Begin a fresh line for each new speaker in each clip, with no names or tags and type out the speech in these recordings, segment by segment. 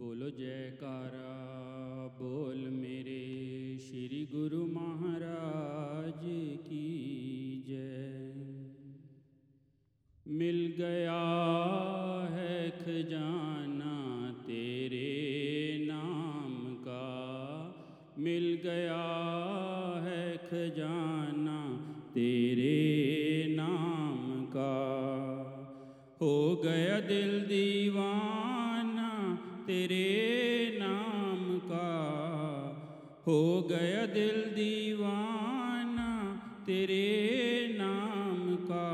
बोलो जयकारा, बोल मेरे श्री गुरु महाराज की जय। मिल गया है खजाना तेरे नाम का। मिल गया है खजाना तेरे नाम का। हो गया दिल दीवान तेरे नाम का हो गया दिल दीवाना तेरे नाम का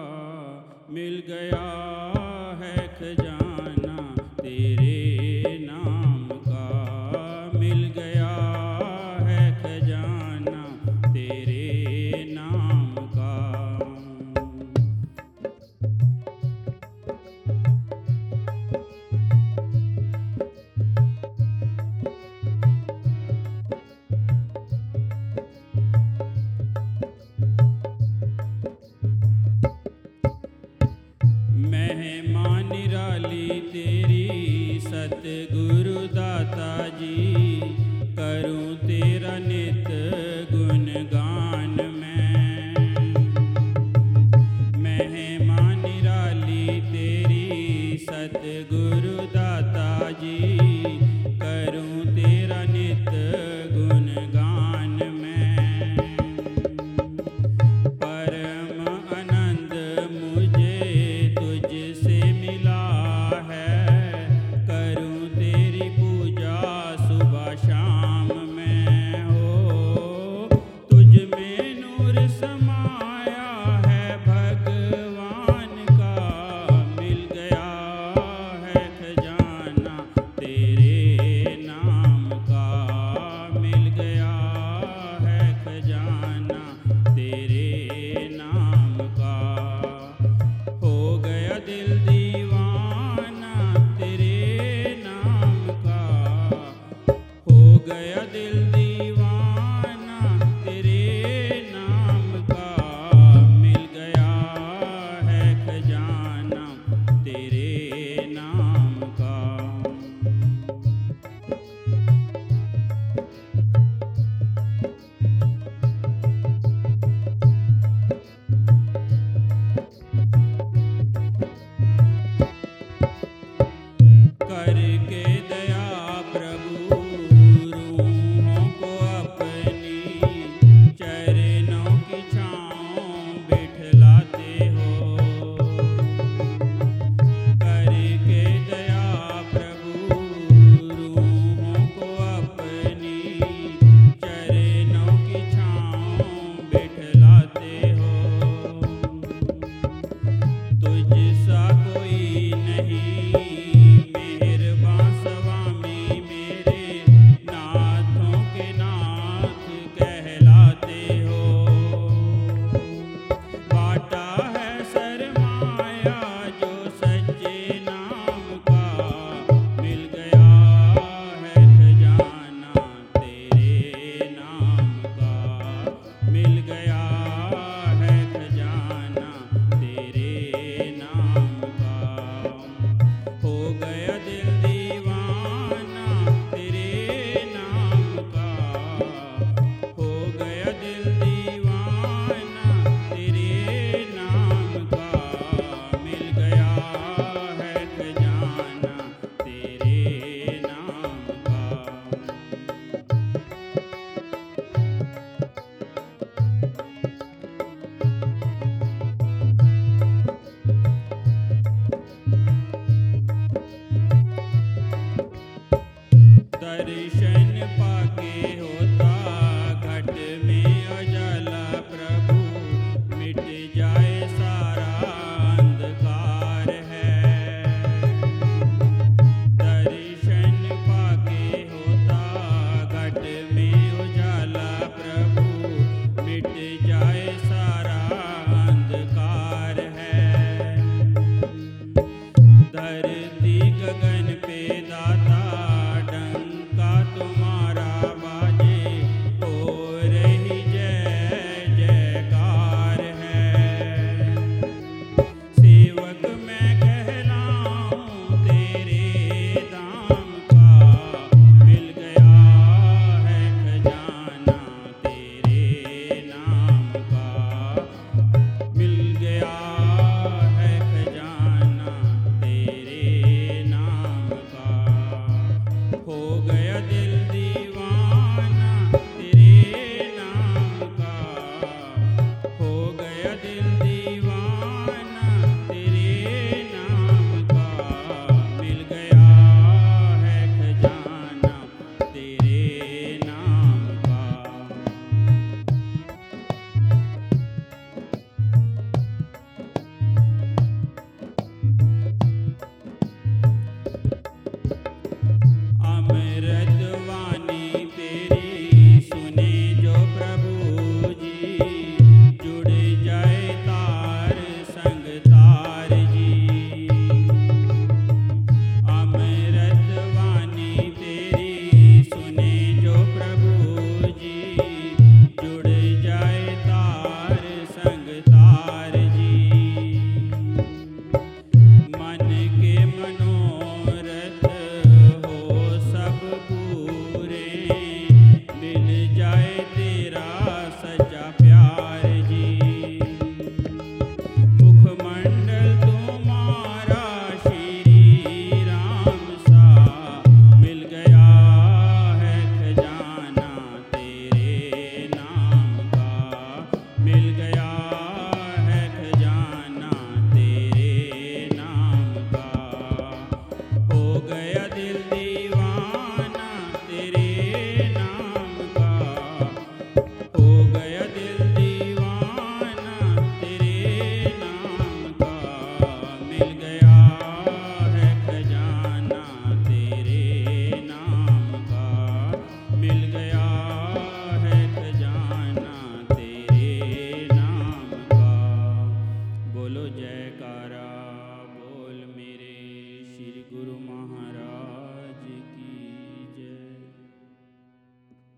मिल गया है खजा सतगुरु दाता जी करूँ तेरा ने गया दिल दीवाना तेरे नाम का मिल गया है खजाना तेरे नाम का। करके ಹೋಗ